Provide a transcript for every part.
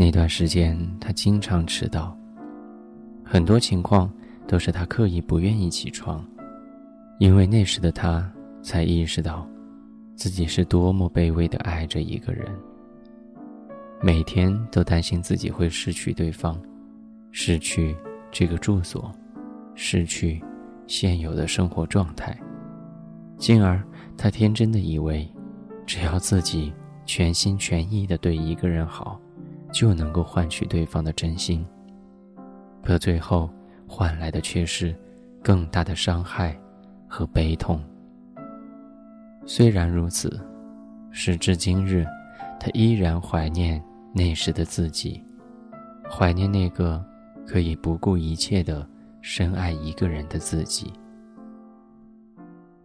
那段时间，他经常迟到，很多情况都是他刻意不愿意起床，因为那时的他才意识到，自己是多么卑微的爱着一个人。每天都担心自己会失去对方，失去这个住所，失去现有的生活状态，进而他天真的以为，只要自己全心全意的对一个人好。就能够换取对方的真心，可最后换来的却是更大的伤害和悲痛。虽然如此，时至今日，他依然怀念那时的自己，怀念那个可以不顾一切的深爱一个人的自己。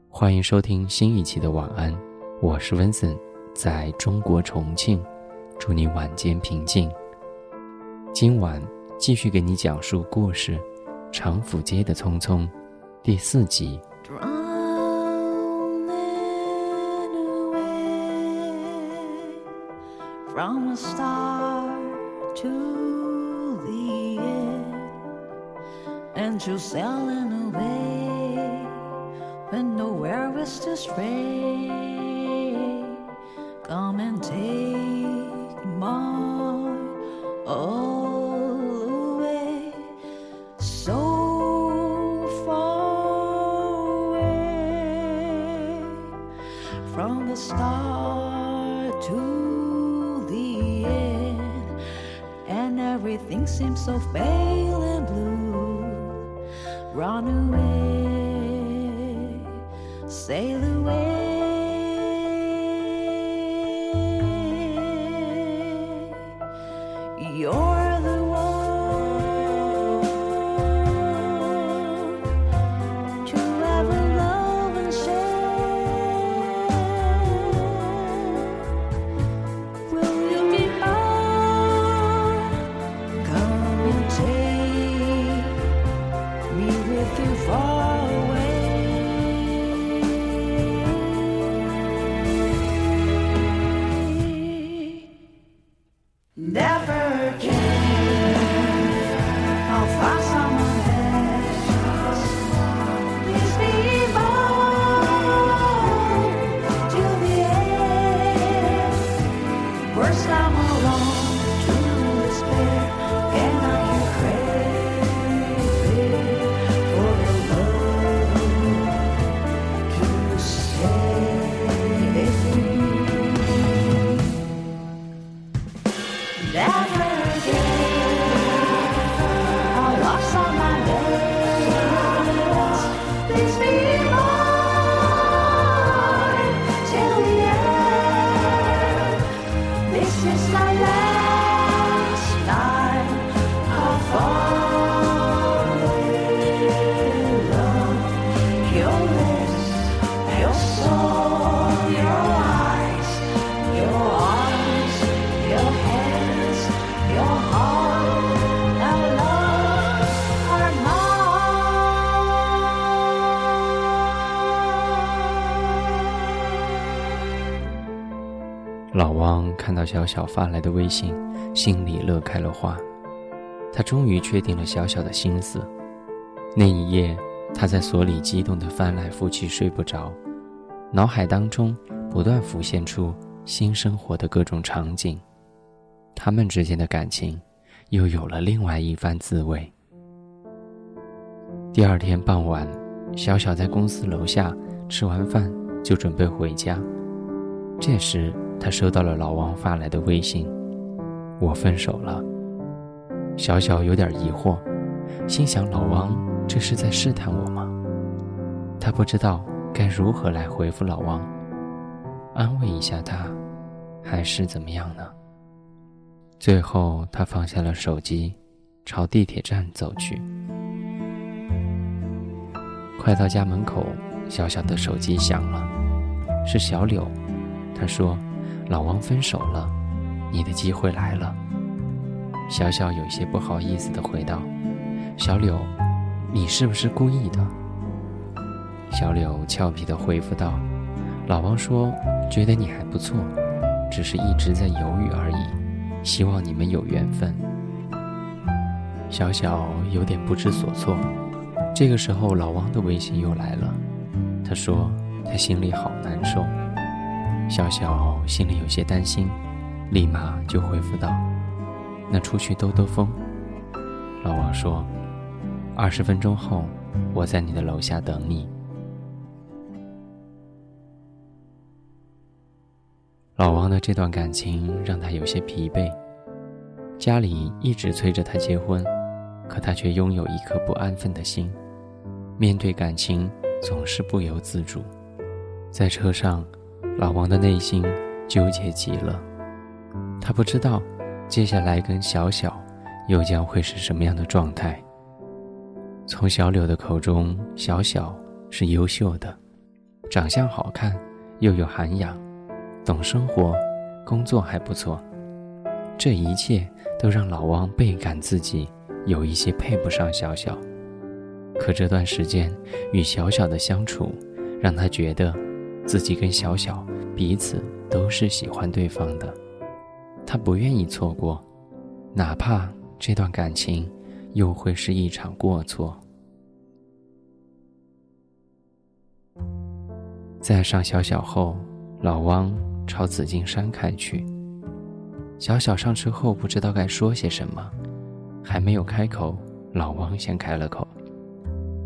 欢迎收听新一期的晚安，我是温森，在中国重庆。祝你晚间平静。今晚继续给你讲述故事《长府街的匆匆》第四集。all the start to the end, and everything seems so pale and blue. Run away, sail away. 看到小小发来的微信，心里乐开了花。他终于确定了小小的心思。那一夜，他在所里激动的翻来覆去，睡不着，脑海当中不断浮现出新生活的各种场景，他们之间的感情又有了另外一番滋味。第二天傍晚，小小在公司楼下吃完饭就准备回家，这时他收到了老王发来的微信：“我分手了。”小小有点疑惑，心想：老王这是在试探我吗？他不知道该如何来回复老王，安慰一下他，还是怎么样呢？最后，他放下了手机，朝地铁站走去。快到家门口，小小的手机响了，是小柳。他说：“老王分手了，你的机会来了。”小小有些不好意思地回道：“小柳，你是不是故意的？”小柳俏皮地回复道：“老王说，觉得你还不错，只是一直在犹豫而已。希望你们有缘分。”小小有点不知所措。这个时候，老王的微信又来了，他说他心里好难受。小小心里有些担心，立马就回复道：“那出去兜兜风。”老王说：“二十分钟后，我在你的楼下等你。”老王的这段感情让他有些疲惫，家里一直催着他结婚，可他却拥有一颗不安分的心，面对感情总是不由自主。在车上，老王的内心纠结极了，他不知道接下来跟小小又将会是什么样的状态。从小柳的口中，小小是优秀的，长相好看，又有涵养。懂生活，工作还不错，这一切都让老王倍感自己有一些配不上小小。可这段时间与小小的相处，让他觉得自己跟小小彼此都是喜欢对方的，他不愿意错过，哪怕这段感情又会是一场过错。在上小小后，老汪。朝紫金山开去。小小上车后不知道该说些什么，还没有开口，老王先开了口：“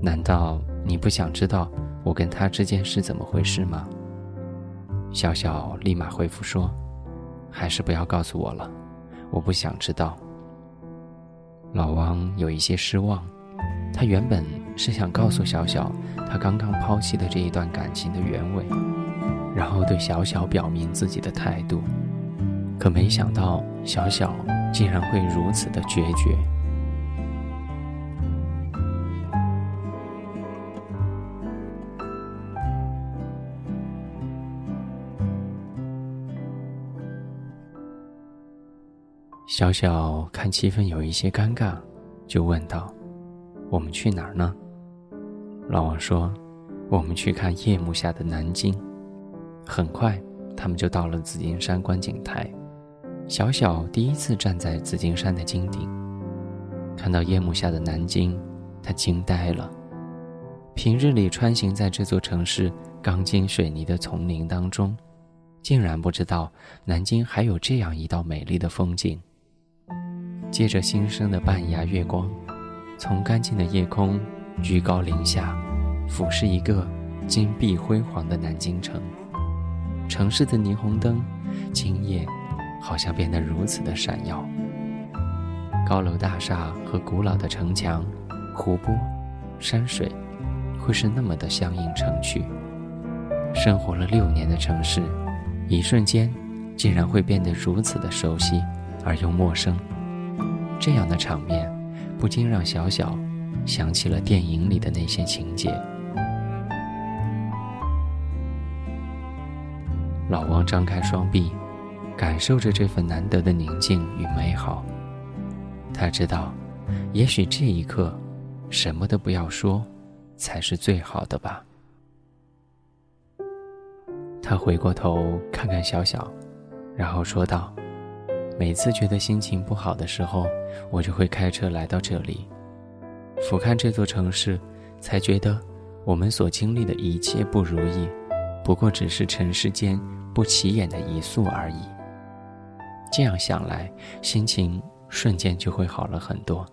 难道你不想知道我跟他之间是怎么回事吗？”小小立马回复说：“还是不要告诉我了，我不想知道。”老王有一些失望，他原本是想告诉小小他刚刚抛弃的这一段感情的原委。然后对小小表明自己的态度，可没想到小小竟然会如此的决绝。小小看气氛有一些尴尬，就问道：“我们去哪儿呢？”老王说：“我们去看夜幕下的南京。”很快，他们就到了紫金山观景台。小小第一次站在紫金山的金顶，看到夜幕下的南京，他惊呆了。平日里穿行在这座城市钢筋水泥的丛林当中，竟然不知道南京还有这样一道美丽的风景。借着新生的半牙月光，从干净的夜空居高临下，俯视一个金碧辉煌的南京城。城市的霓虹灯，今夜好像变得如此的闪耀。高楼大厦和古老的城墙、湖泊、山水，会是那么的相映成趣。生活了六年的城市，一瞬间竟然会变得如此的熟悉而又陌生。这样的场面，不禁让小小想起了电影里的那些情节。老王张开双臂，感受着这份难得的宁静与美好。他知道，也许这一刻，什么都不要说，才是最好的吧。他回过头看看小小，然后说道：“每次觉得心情不好的时候，我就会开车来到这里，俯瞰这座城市，才觉得我们所经历的一切不如意，不过只是尘世间。”不起眼的一粟而已。这样想来，心情瞬间就会好了很多。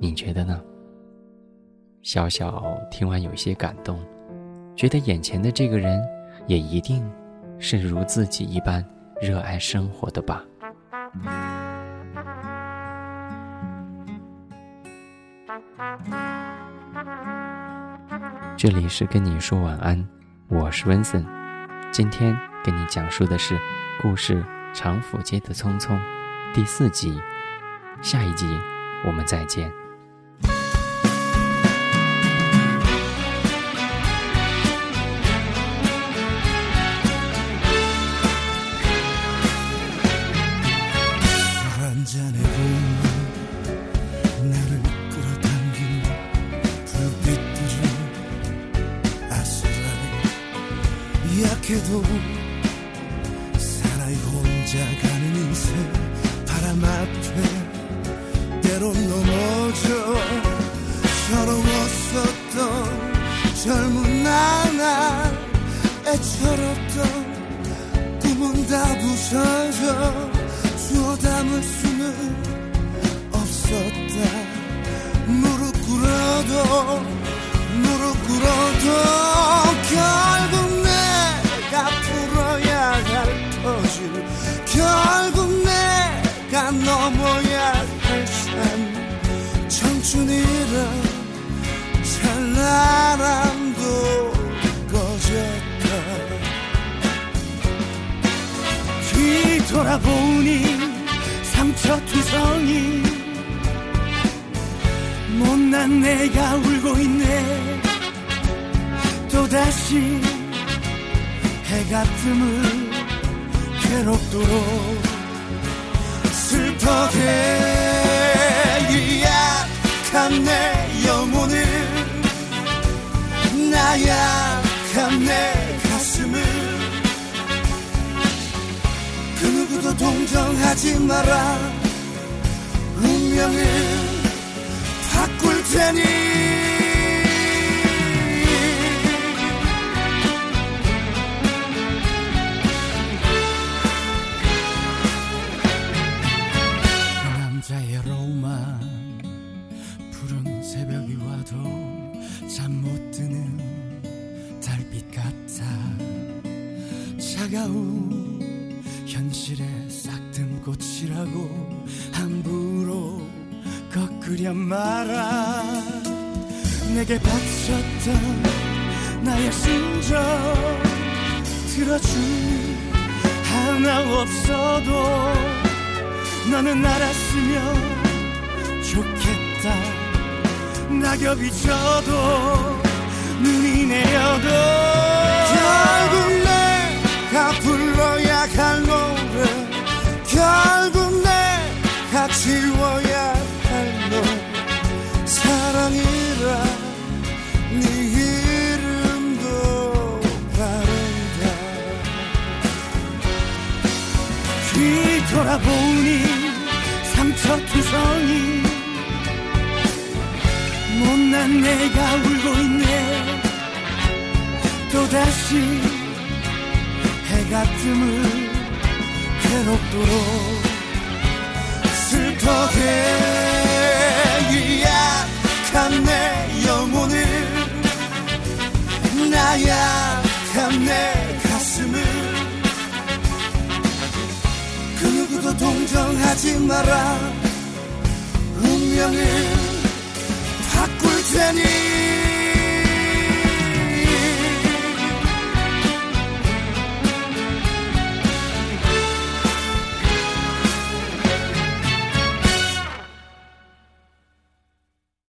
你觉得呢？小小听完有些感动，觉得眼前的这个人也一定是如自己一般热爱生活的吧。这里是跟你说晚安，我是温森，今天。跟你讲述的是故事《长府街的匆匆》第四集，下一集我们再见。 철었던 꿈은 다 부서져 주워 담을 수는 없었다. 무릎 꿇어도 무릎 꿇어도 결국 내가 풀어야 할 터질 결국 내가 넘어야 할 산 청춘이란 찬란함 돌아보니 상처 투성이 못난 내가 울고 있네. 또다시 해가 뜸을 괴롭도록 슬퍼게 약한 내 영혼을 나약한 내 그 누구도 동정하지 마라. 운명을 바꿀 테니. 그 남자의 로망 푸른 새벽이 와도 잠못 드는 달빛 같아 차가운 현실에 싹든 꽃이라고 함부로 꺾으려 말아 내게 바쳤던 나의 심정 들어줄 하나 없어도 너는 알았으면 좋겠다. 낙엽이 져도 눈이 내려도 뒤돌아보니 상처 투성이 못난 내가 울고 있네. 또다시 해가 뜸을 괴롭도록 슬퍼게 약한 내 영혼을 나약한 내 가슴을 그 누구도 동정하지 마라. 운명을 바꿀 테니